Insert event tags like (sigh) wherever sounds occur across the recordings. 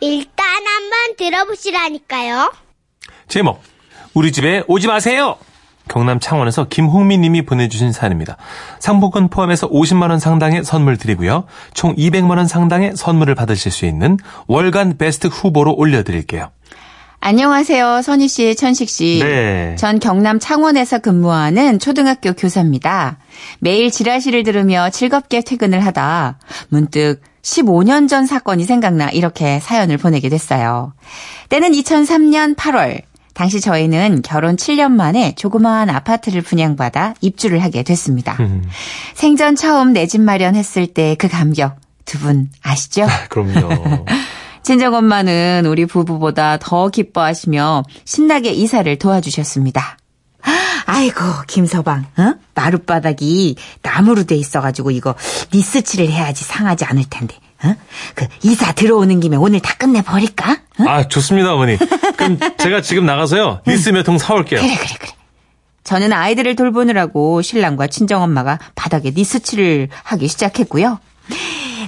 일단 한번 들어보시라니까요. 제목 우리 집에 오지 마세요. 경남 창원에서 김홍민 님이 보내주신 사연입니다. 상품권 포함해서 50만 원 상당의 선물 드리고요. 총 200만 원 상당의 선물을 받으실 수 있는 월간 베스트 후보로 올려드릴게요. 안녕하세요. 선희 씨, 천식 씨. 네. 전 경남 창원에서 근무하는 초등학교 교사입니다. 매일 지라시를 들으며 즐겁게 퇴근을 하다 문득 15년 전 사건이 생각나 이렇게 사연을 보내게 됐어요. 때는 2003년 8월. 당시 저희는 결혼 7년 만에 조그마한 아파트를 분양받아 입주를 하게 됐습니다. 생전 처음 내 집 마련했을 때 그 감격 두 분 아시죠? 그럼요. (laughs) 친정 엄마는 우리 부부보다 더 기뻐하시며 신나게 이사를 도와주셨습니다. 아이고 김서방, 어? 마룻바닥이 나무로 돼 있어가지고 이거 니스칠을 해야지 상하지 않을 텐데. 어? 그 이사 들어오는 김에 오늘 다 끝내 버릴까? 어? 아 좋습니다 어머니. 그럼 제가 지금 나가서요. 니스 몇 통 사올게요. 그래 그래 그래. 저는 아이들을 돌보느라고 신랑과 친정 엄마가 바닥에 니스칠을 하기 시작했고요.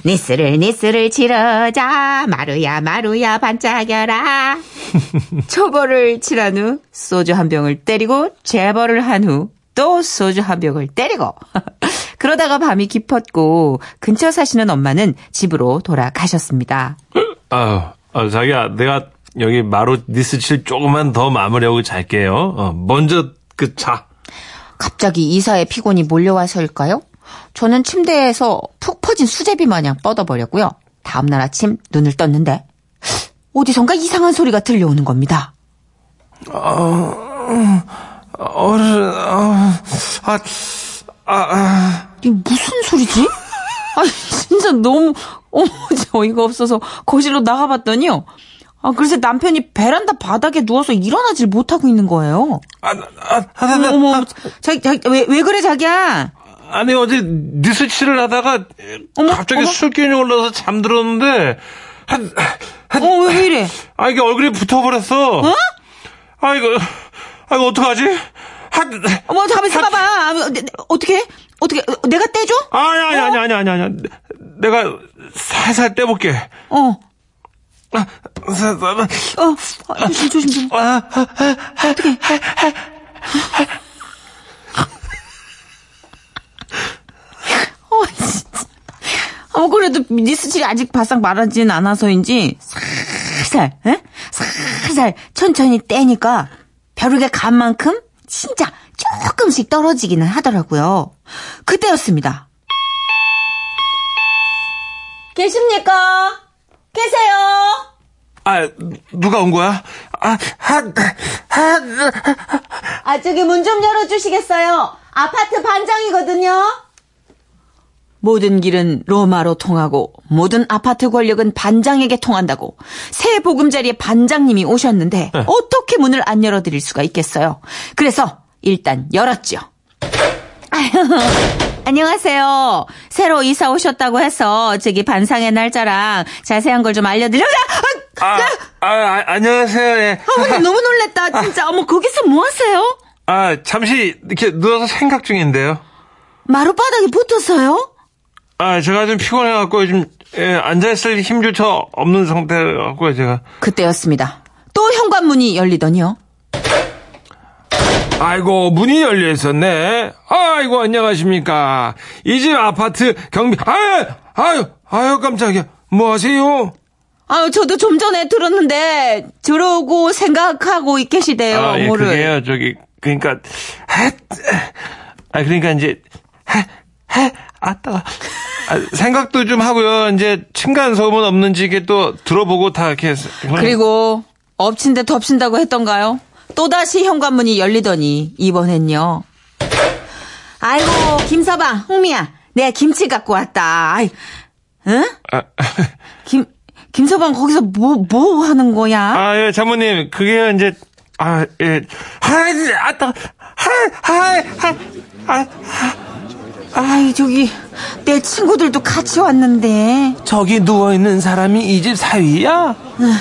니스를 니스를 치러자 마루야 마루야 반짝여라 (laughs) 초벌을 칠한 후 소주 한 병을 때리고 재벌을 한 후 또 소주 한 병을 때리고 (laughs) 그러다가 밤이 깊었고 근처 사시는 엄마는 집으로 돌아가셨습니다. (laughs) 아, 아, 자기야, 내가 여기 마루 니스 칠 조금만 더 마무리하고 잘게요. 어, 먼저 그 자. 갑자기 이사의 피곤이 몰려와서일까요? 저는 침대에서 푹 퍼진 수제비 마냥 뻗어버렸고요. 다음날 아침 눈을 떴는데 어디선가 이상한 소리가 들려오는 겁니다. 어른, 아, 아, 아, 아. 이게 무슨 소리지? 아 진짜 너무 어머 어이가 없어서 거실로 나가봤더니요. 아 글쎄 남편이 베란다 바닥에 누워서 일어나질 못하고 있는 거예요. 아, 아, 아, 어머 아, 어머 자기 자기 왜 왜 그래 자기야? 아니, 어제 니스 칠을 하다가 어머, 갑자기 어머. 술기운이 올라서 잠들었는데, 한, 한, 어 왜 이래? 아, 이게 얼굴이 붙어버렸어. 어? 아, 이거, 아, 이거 어떡하지? 한, 어머 잠깐 있어봐봐. 아, 어떻게 어떻게 어, 내가 떼줘? 아니, 아니, 아니, 아니, 아니, 아니. 내가 살살 떼볼게. 어. 아, 살살, 어, 아, 조심, 조심, 조심. 아, 아, 어떻게? 어, 진짜. 어, 그래도 니스칠이 아직 바싹 마르진 않아서인지, 살살, 에? 살살, 천천히 떼니까, 벼룩의 간만큼, 진짜 조금씩 떨어지기는 하더라고요. 그때였습니다. 계십니까? 계세요? 아, 누가 온 거야? 아, 한, 한, 아, 저기 문 좀 열어주시겠어요? 아파트 반장이거든요? 모든 길은 로마로 통하고 모든 아파트 권력은 반장에게 통한다고 새 보금자리에 반장님이 오셨는데 어떻게 문을 안 열어드릴 수가 있겠어요? 그래서 일단 열었죠. 아유, 안녕하세요. 새로 이사 오셨다고 해서 저기 반상의 날짜랑 자세한 걸 좀 알려드려자. 아, 아, 아, 안녕하세요, 예. 어머니 너무 놀랬다. 진짜 어머 거기서 뭐 하세요? 아, 잠시 이렇게 누워서 생각 중인데요. 마룻바닥에 붙었어요? 아, 제가 좀 피곤해갖고 좀, 예, 앉아있을 힘조차 없는 상태갖고 제가. 그때였습니다. 또 현관문이 열리더니요. 아이고, 문이 열려 있었네. 아이고, 안녕하십니까. 이 집 아파트 경비, 아유, 아유, 아유, 깜짝이야. 뭐 하세요? 아, 저도 좀 전에 들었는데 들어오고 생각하고 계시대요. 아, 예, 뭐를. 그게요, 저기, 그러니까, 하, 아, 그러니까 이제, 하, 하, 아따. 아, 생각도 좀 하고요. 이제, 층간 소음은 없는지 이게 또 들어보고 다 이렇게. 그리고 엎친 데 덮친다고 했던가요? 또다시 현관문이 열리더니 이번엔요. 아이고, 김서방, 홍미야. 내가 김치 갖고 왔다. 아이, 응? 아, (laughs) 김, 김서방 거기서 뭐, 뭐 하는 거야? 아, 예, 장모님, 그게요, 이제, 아, 예, 하, 아따, 하, 하, 하, 아, 아 이, 저기, 내 친구들도 같이 왔는데. 저기 누워있는 사람이 이 집 사위야? 응,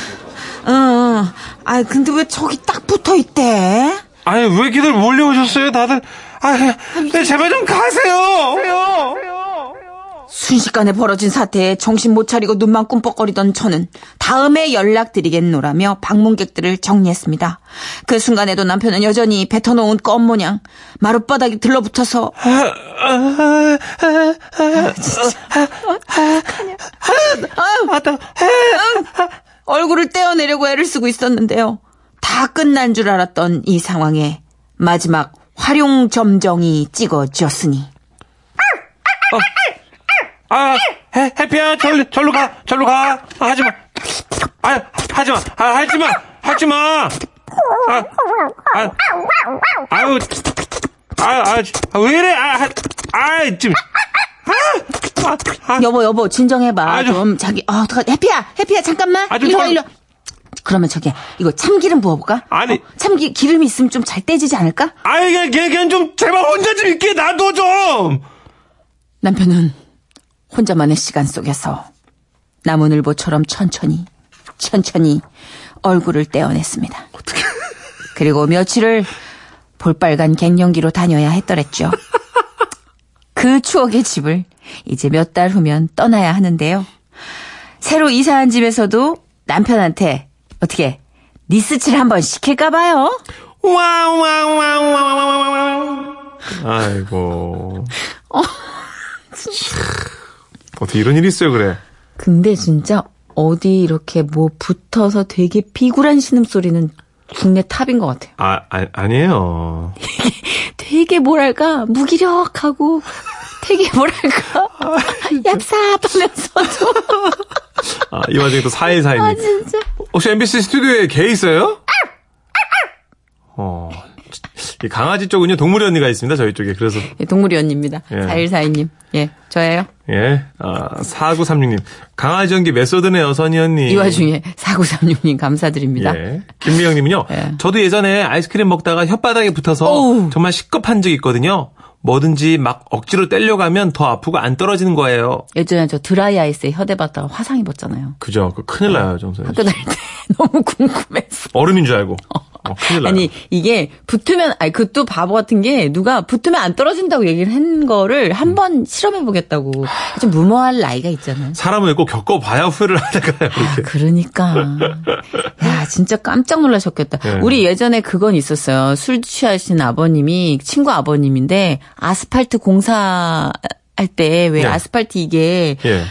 응. 아이, 근데 왜 저기 딱 붙어 있대? 아니, 왜 이렇게들 몰려오셨어요, 다들? 아, 네, 제발 좀 가세요! 순식간에 벌어진 사태에 정신 못 차리고 눈만 꿈뻑거리던 저는 다음에 연락드리겠노라며 방문객들을 정리했습니다. 그 순간에도 남편은 여전히 뱉어놓은 껌 모양 마룻바닥에 들러붙어서 얼굴을 떼어내려고 애를 쓰고 있었는데요. 다 끝난 줄 알았던 이 상황에 마지막 활용 점정이 찍어졌으니 아, 해, 해피야, 절로, 절로 가, 절로 가. 아, 하지 마. 아, 하지 마. 아, 하지 마. 하지 마. 아, 아, 아유, 아, 아, 아, 왜 이래? 아, 아, 아, 지금. 아, 아, 아, 여보 여보 진정해봐 아주- 좀 자기 아 어떡하 해피야 해피야 잠깐만 아주 일로 참- 일로 와. 그러면 저기 이거 참기름 부어볼까? 아니. 어, 참기 기름이 있으면 좀 잘 떼지지 않을까? 아이, 걔, 걔, 걔는 좀, 제발 혼자 좀 있게 놔둬 좀! 남편은 혼자만의 시간 속에서 나무늘보처럼 천천히 천천히 얼굴을 떼어냈습니다. (laughs) 그리고 며칠을 볼빨간 갱년기로 다녀야 했더랬죠. 그 추억의 집을 이제 몇 달 후면 떠나야 하는데요. 새로 이사한 집에서도 남편한테 어떻게 니스칠 한번 시킬까 봐요. 와와와와와와와 아이고. 어 (laughs) 떻게 이런 일이 있어요, 그래? 근데 진짜 어디 이렇게 뭐 붙어서 되게 비굴한 신음소리는 국내 탑인 것 같아요. 아, 아 아니에요. (laughs) 되게 뭐랄까 무기력하고 되게 뭐랄까 얍삽하면서도 아, 이 와중에 또 4142님. 아 진짜 혹시 MBC 스튜디오에 개 있어요? 어. 이 강아지 쪽은요, 동물이 언니가 있습니다, 저희 쪽에. 그래서, 예, 동물이 언니입니다. 예. 4142님. 예, 저예요. 예. 아, 4936님. 강아지 연기 메소드네요, 선희 언니. 이 와중에 4936님 감사드립니다. 예. 김미영님은요. (laughs) 예. 저도 예전에 아이스크림 먹다가 혓바닥에 붙어서 어우. 정말 시겁한 적이 있거든요. 뭐든지 막 억지로 떼려고 하면 더 아프고 안 떨어지는 거예요. 예전에 저 드라이 아이스에 혀대 봤다가 화상 입었잖아요. 그죠? 그 큰일 나요, 정선 학교 다닐 때 (laughs) 너무 궁금했어. 얼음인 줄 알고. 어, 큰일 나요. 아니 이게 붙으면 아니 그또 바보 같은 게 누가 붙으면 안 떨어진다고 얘기를 한 거를 음. 한번 실험해 보겠다고 좀 무모할 나이가 있잖아요. 사람은 꼭 겪어봐야 후회를 하다가요, 아. 그러니까. (laughs) 야, 진짜 깜짝 놀라셨겠다. 예. 우리 예전에 그건 있었어요. 술 취하신 아버님이, 친구 아버님인데, 아스팔트 공사 할 때, 왜 예. 아스팔트 이게 예.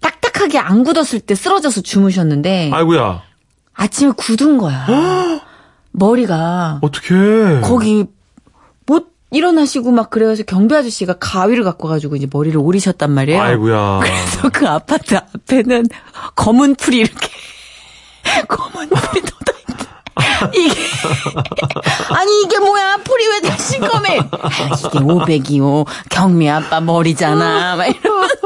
딱딱하게 안 굳었을 때 쓰러져서 주무셨는데, 아이고야. 아침에 굳은 거야. (gasps) (gasps) 머리가. 어떡해. 거기 못 일어나시고 막 그래가지고 경비 아저씨가 가위를 갖고 가지고 이제 머리를 오리셨단 말이에요. 아이고야. 그래서 그 아파트 앞에는 검은 풀이 이렇게 (laughs) 검은 풀이 돋아있다. 이게 (laughs) 아니 이게 뭐야 풀이 왜 다 시꺼매? 아, 이게 500이요. 경미 아빠 머리잖아. 막 이러면서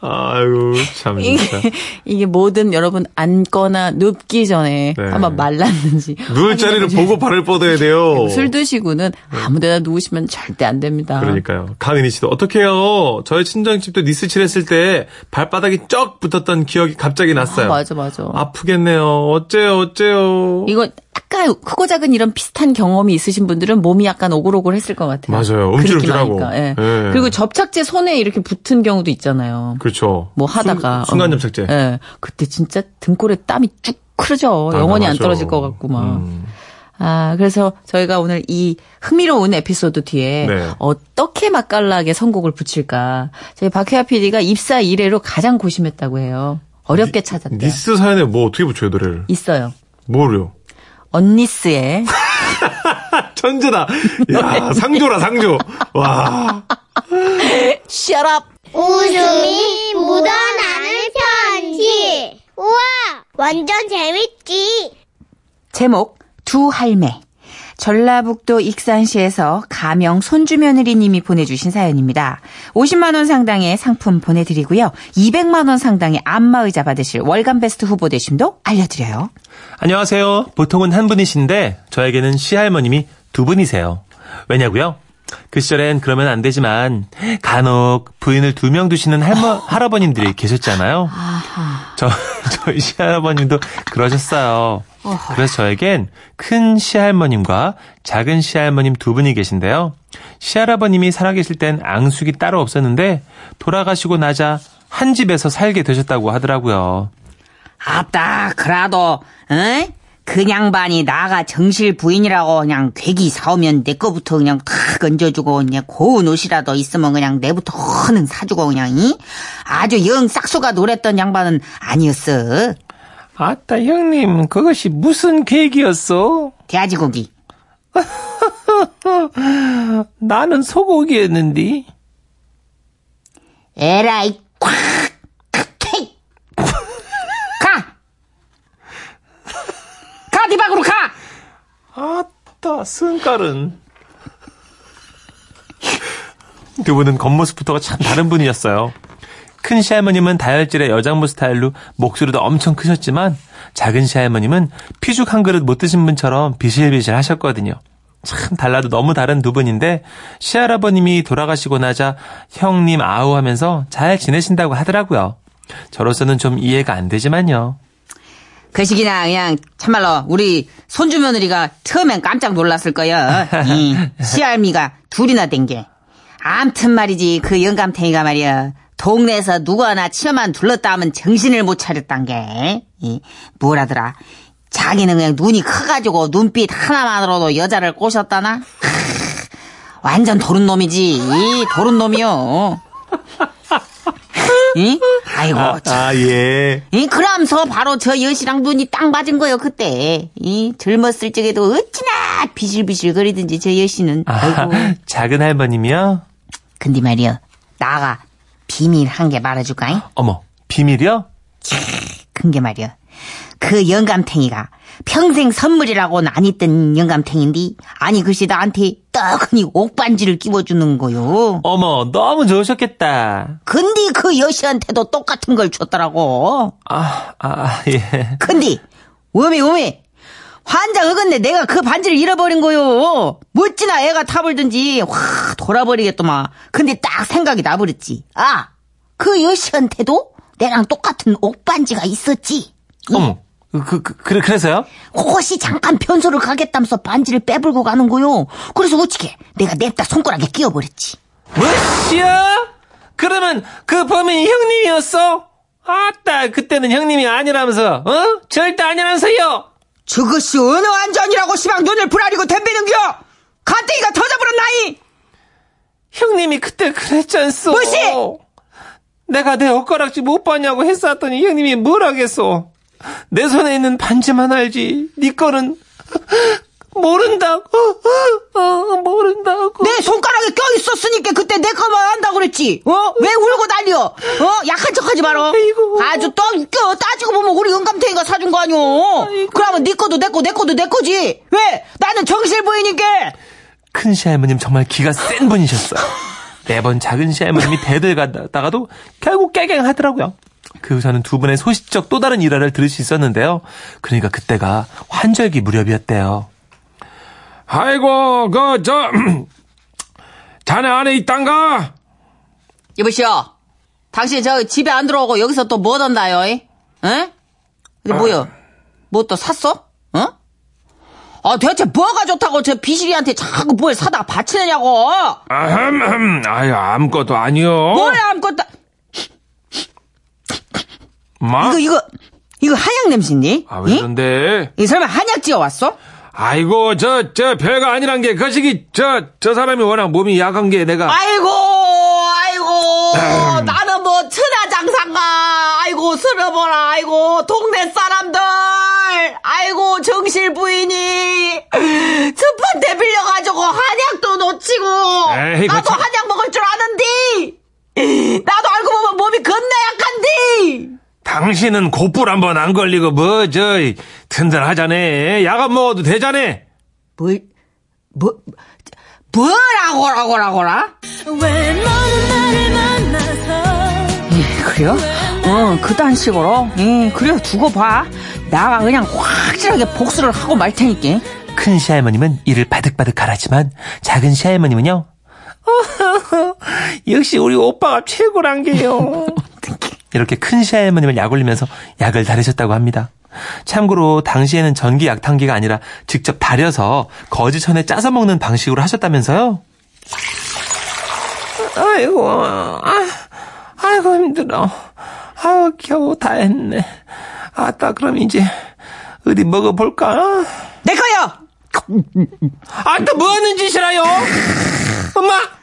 아이고, 참, 진짜. 이게 이게 뭐든 여러분 앉거나 눕기 전에 네. 한번 말랐는지 누울 자리를 보고 발을 뻗어야 돼요. 술 드시고는 아무 데나 누우시면 절대 안 됩니다. 그러니까요. 강은희 씨도 어떡해요. 저희 친정집도 니스칠 했을 때 발바닥이 쩍 붙었던 기억이 갑자기 났어요. 아, 맞아 맞아. 아프겠네요. 어째요, 어째요. 이거 약간 크고 작은 이런 비슷한 경험이 있으신 분들은 몸이 약간 오글오글 했을 것 같아요. 맞아요. 아니까, 예. 예. 그리고 접착제 손에 이렇게 붙은 경우도 있잖아요. 그렇죠. 뭐 하다가. 순, 간 어. 접착제. 예. 그때 진짜 등골에 땀이 쭉 흐르죠. 아, 영원히 안 맞아. 떨어질 것 같고 막. 음. 아, 그래서 저희가 오늘 이 흥미로운 에피소드 뒤에 네. 어떻게 맛깔나게 선곡을 붙일까. 저희 박혜아 PD가 입사 이래로 가장 고심했다고 해요. 어렵게 찾았대요. 니스 사연에 뭐 어떻게 붙여요, 노래를? 있어요. 뭐를요? 언니스의 (laughs) 천재다. 야, 상조라, 상조. 와. Shut up! 웃음이 묻어나는 편지. 우와, 완전 재밌지. 제목 두 할매 전라북도 익산시에서 가명 손주며느리님이 보내주신 사연입니다. 50만 원 상당의 상품 보내드리고요. 200만 원 상당의 안마의자 받으실 월간 베스트 후보 되심도 알려드려요. 안녕하세요. 보통은 한 분이신데 저에게는 시할머님이 두 분이세요. 왜냐고요? 그 시절엔 그러면 안 되지만 간혹 부인을 두 명 두시는 할머, (laughs) 할아버님들이 계셨잖아요. 저, 저희 시할아버님도 그러셨어요. 그래서 저에겐 큰 시할머님과 작은 시할머님 두 분이 계신데요. 시할아버님이 살아계실 땐 앙숙이 따로 없었는데 돌아가시고 나자 한 집에서 살게 되셨다고 하더라고요. 아따, 그래도, 응? 그 양반이 나가 정실 부인이라고 그냥 괴기 사오면 내 거부터 그냥 탁 얹어주고 그냥 고운 옷이라도 있으면 그냥 내부터 허능 사주고 그냥 이? 아주 영 싹수가 노랬던 양반은 아니었어. 아따 형님 그것이 무슨 계획이었어? 돼지고기. (laughs) 나는 소고기였는데. 에라이 꽉 케이 가! 가, 네 방으로 가! 아따 승깔은. 두 분은 겉모습부터가 참 다른 분이었어요. 큰 시할머님은 다혈질의 여장부 스타일로 목소리도 엄청 크셨지만 작은 시할머님은 피죽 한 그릇 못 드신 분처럼 비실비실 하셨거든요. 참 달라도 너무 다른 두 분인데 시할아버님이 돌아가시고 나자 형님 아우 하면서 잘 지내신다고 하더라고요. 저로서는 좀 이해가 안 되지만요. 그 시기나 그냥 참말로 우리 손주 며느리가 처음엔 깜짝 놀랐을 거야. 이 (laughs) 시알미가 둘이나 된 게. 암튼 말이지 그 영감탱이가 말이야. 동네에서 누구 하나 치어만 둘렀다 하면 정신을 못 차렸단 게. 이 뭐라더라. 자기는 그냥 눈이 커가지고 눈빛 하나만으로도 여자를 꼬셨다나? 완전 도른 놈이지. 이 도른 놈이요. 이? 아이고, 참. 아, 예. 이 그러면서 바로 저 여시랑 눈이 딱 맞은 거요 그때 이 젊었을 적에도 어찌나 비실비실 거리든지 저 여시는 아, 아이고 (laughs) 작은 할머님이요? 근데 말이야 나가 비밀 한 개 말해줄까잉 어머, 비밀이요? 큰 게 말이야 그 영감탱이가 평생 선물이라고는 안 했던 영감탱인데 아니 글쎄 나한테 떡하니 옥반지를 끼워주는 거요. 어머, 너무 좋으셨겠다. 근데 그 여시한테도 똑같은 걸 줬더라고. 아, 아, 예. 근데 오메 오메 환장 어긋네 내가 그 반지를 잃어버린 거요. 멋지나 애가 타불든지 확 돌아버리겠더만. 근데 딱 생각이 나버렸지. 아 그 여시한테도 내랑 똑같은 옥반지가 있었지. 어머, 그, 그, 그래, 그래서요? 혹시 잠깐 편소를 가겠다면서 반지를 빼불고 가는 거요 그래서 어떻게 내가 냅다 손가락에 끼워버렸지 뭐시야? 그러면 그 범인이 형님이었어? 아따, 그때는 형님이 아니라면서, 어? 절대 아니라면서요? 저것이 어느 안전이라고 시방 눈을 부라리고 덤비는겨 간땡이가 터져버렸나이 형님이 그때 그랬잖소. 뭐시? 내가 내 엇가락지 못 봤냐고 했었더니 형님이 뭘 하겠소. 내 손에 있는 반지만 알지. 네 거는 (laughs) 모른다고. 어, 어, 모른다고. 내 손가락에 껴 있었으니까 그때 내 거만 한다고 그랬지. 어? 왜 울고 난리여? 어? 약한 척하지 마라. 아이고. 아주 또 웃겨. 따지고 보면 우리 영감탱이가 사준 거 아니오. 그러면 네 거도 내 거, 내 거도 내 거지. 왜? 나는 정실 부이니까. 큰 시할머님 정말 기가 센 분이셨어요. 매번 작은 시할머님이 대들 갔다가도 결국 깨갱하더라고요. 그 후서는 두 분의 소시적 또 다른 일화를 들을 수 있었는데요. 그러니까 그때가 환절기 무렵이었대요. 아이고, 그, 저, (clears throat) 자네 안에 있단가? 여보시오. 당신 저 집에 안 들어오고 여기서 또 뭐 던다요? 에? 에? 근데 뭐여? 뭐또 샀어? 어? 아, 대체 뭐가 좋다고 저 비실이한테 자꾸 뭘 사다 바치느냐고. 아흠, 아유, 아무것도 아니요. 뭘 아무것도. 마? 이거, 이거, 이거 한약 냄새니? 아, 왜 그런데? 이 설마 한약 지어 왔어? 아이고, 저, 저, 별거 아니란 게, 그 시기, 저, 저 사람이 워낙 몸이 약한 게 내가. 아이고, 아이고, 나는 뭐, 천하장사가, 아이고, 쓸어보라, 아이고, 동네 사람들, 아이고, 정실 부인이, 첫번째 빌려가지고 한약도 놓치고, 에이, 그 나도 참- 한약 먹을 줄 아는데, 나도 알고 보면 몸이 겁나 약한데, 당신은 곧불 한 번 안 걸리고, 뭐, 저, 튼튼하자네. 약안 먹어도 되자네. 뭘, 뭐, 뭐라고라고라고라? 예, 그래요? 어, 그딴 식으로? 예, 그래요, 두고 봐. 나가 그냥 확실하게 복수를 하고 말 테니까. 큰 시할머님은 이를 바득바득 갈았지만 작은 시할머님은요. (laughs) 역시 우리 오빠가 최고란 게요. 이렇게 큰 시할머님을 약 올리면서 약을 다리셨다고 합니다. 참고로 당시에는 전기 약탕기가 아니라 직접 다려서 거지천에 짜서 먹는 방식으로 하셨다면서요? 아이고, 아, 아이고, 힘들어. 아우, 겨우 다 했네. 아따, 그럼 이제, 어디 먹어볼까? 내 거요! 아따, 뭐 하는 짓이라요? 엄마!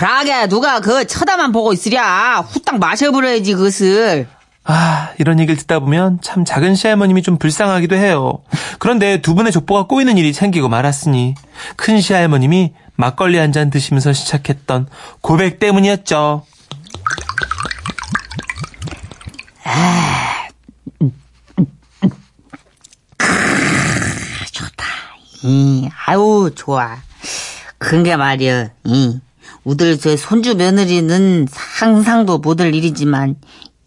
그러게, 누가 그 쳐다만 보고 있으랴. 후딱 마셔버려야지, 그것을. 아, 이런 얘기를 듣다 보면 참 작은 시할머님이 좀 불쌍하기도 해요. 그런데 두 분의 족보가 꼬이는 일이 생기고 말았으니 큰 시할머님이 막걸리 한 잔 드시면서 시작했던 고백 때문이었죠. 이, 아유, 좋아. 그게 말이야, 이. 우들 저 손주 며느리는 상상도 못할 일이지만,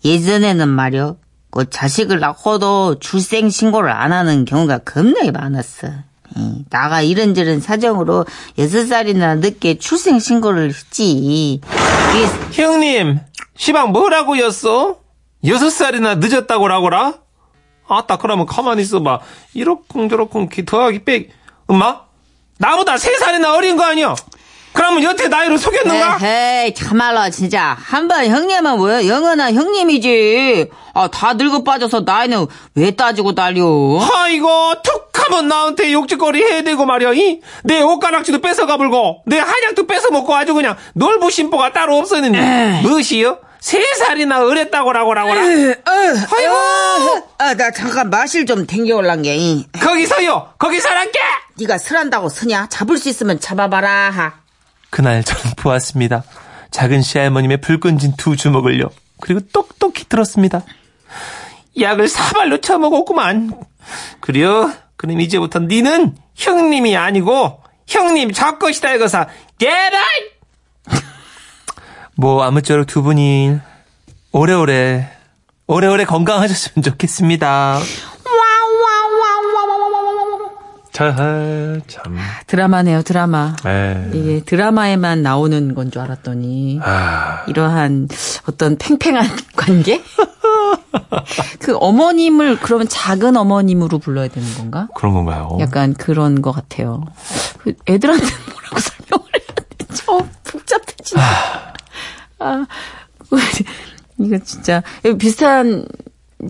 예전에는 말이야, 그 자식을 낳고도 출생 신고를 안 하는 경우가 겁나게 많았어. 이, 나가 이런저런 사정으로 여섯 살이나 늦게 출생 신고를 했지. 형님, 시방 뭐라고였어? 여섯 살이나 늦었다고라고라? 아따, 그러면 가만히 있어봐. 이렇쿵저렇쿵 기- 더하기 빼기. 엄마? 나보다 세 살이나 어린 거 아니야? 그러면 여태 나이를 속였는가? 에헤이, 참말로, 진짜. 한번 형님은 왜, 영원한 형님이지. 아, 다 늙어 빠져서 나이는 왜 따지고 달려? 아이고, 툭 하면 나한테 욕짓거리 해야 되고 말이야. 이? 내 옷가락지도 뺏어가 불고, 내 한약도 뺏어먹고 아주 그냥 놀부 심보가 따로 없었는데. 무엇이요? 세 살이나 어렸다고라고라고라? 아이고! 아, 나 잠깐 마실 좀 댕겨올란 게. 이. 거기서요! 거기 사람께! 네가 설한다고 서냐? 잡을 수 있으면 잡아봐라. 하. 그날 저는 (laughs) 보았습니다. 작은 시할머님의 불끈진 두 주먹을요. 그리고 똑똑히 들었습니다. 약을 사발로 쳐먹었구만. 그래요? 그럼 이제부터 니는 형님이 아니고 형님 잡것이다 이거사. 깨라! 뭐 아무쪼록 두 분이 오래오래 오래오래 건강하셨으면 좋겠습니다. 자, 참. 드라마네요, 드라마. 에. 이게 드라마에만 나오는 건 줄 알았더니 아, 이러한 어떤 팽팽한 (laughs) 관계? 그 어머님을 그러면 작은 어머님으로 불러야 되는 건가? 그런 건가요? 약간 그런 것 같아요. 그 애들한테 (laughs) 뭐라고 설명을 해야 되지? 어, 복잡해진다. 아, 이거 진짜 비슷한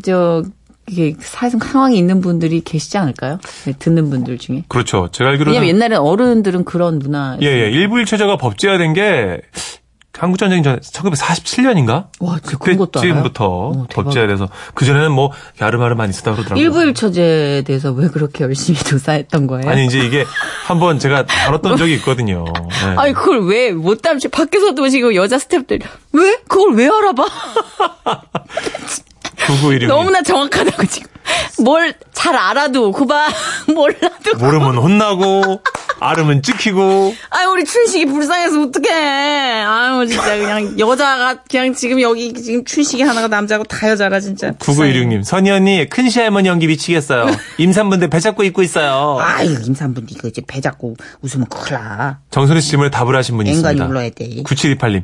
저 이게 사- 상황이 있는 분들이 계시지 않을까요? 네, 듣는 분들 중에. 그렇죠. 제가 알기로는 왜냐면 옛날에 어른들은 그런 문화. 예, 예. 일부 일처제가 법제화된 게 한국 전쟁 전 1947년인가? 와? 그때쯤부터 오, 대박이다. 법제화돼서 그 전에는 뭐 야르마르 많이 쓰다 그러더라고요. 일부일처제에 대해서 왜 그렇게 열심히 (laughs) 조사했던 거예요? 아니 이제 이게 한번 제가 다뤘던 적이 있거든요. 네. 아니, 그걸 왜 못 담지? 밖에서도 지금 여자 스태프들이 왜? 그걸 왜 알아봐? (laughs) 9916. 너무나 정확하다고 지금. 뭘 잘 알아도 그봐 (laughs) 몰라도. 모르면 혼나고 알으면 찍히고 아유 우리 춘식이 불쌍해서 어떡해. 아유 진짜 그냥 여자가 그냥 지금 여기 지금 춘식이 하나가 남자고 다 여자라 진짜. 9916님 선희 언니 큰 시할머니 연기 미치겠어요. 임산부인데 배 잡고 있고 있어요. 아유 임산분 이거 이제 배 잡고 웃으면 큰일 나. 정선희 씨 질문에 답을 하신 분이 있습니다. 불러야 돼. 9728님.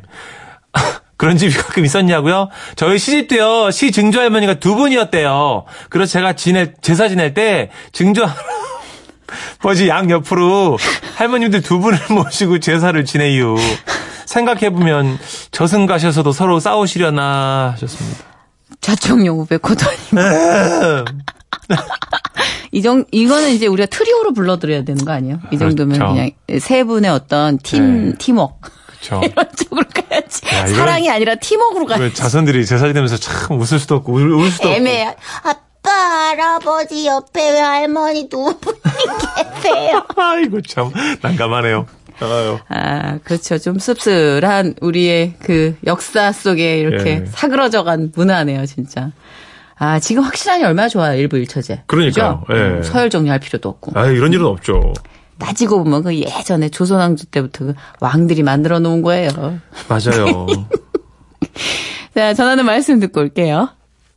그런 집이 가끔 있었냐고요? 저희 시집도요, 시 증조 할머니가 두 분이었대요. 그래서 제가 지낼, 제사 지낼 때, 증조 할아버지 양 옆으로 할머님들 두 분을 (laughs) 모시고 제사를 지내요. 생각해보면, 저승 가셔서도 서로 싸우시려나 하셨습니다. 자청용 500호도님. (laughs) 이 정, 이거는 이제 우리가 트리오로 불러드려야 되는 거 아니에요? 이 정도면 그렇죠. 그냥 세 분의 어떤 팀, 네. 팀워크. 그쵸. (laughs) 이런 쪽으로 가야지. 야, 사랑이 아니라 팀워크로 왜 가야지. 자손들이 제사 지내면서 참 웃을 수도 없고, 울, 울 수도 없고. 애매해. 아빠, 할아버지 옆에 왜 할머니 두 분이 계세요? (laughs) 아이고, 참, 난감하네요. 아유. 아, 그렇죠. 좀 씁쓸한 우리의 그 역사 속에 이렇게 예. 사그러져간 문화네요, 진짜. 아, 지금 확실하니 얼마나 좋아요, 일부 일처제. 그러니까요. 그죠? 예. 음, 서열 정리할 필요도 없고. 아 이런 일은 없죠. 따지고 보면 그 예전에 조선왕조 때부터 그 왕들이 만들어 놓은 거예요. 맞아요. (laughs) 자, 전하는 말씀 듣고 올게요.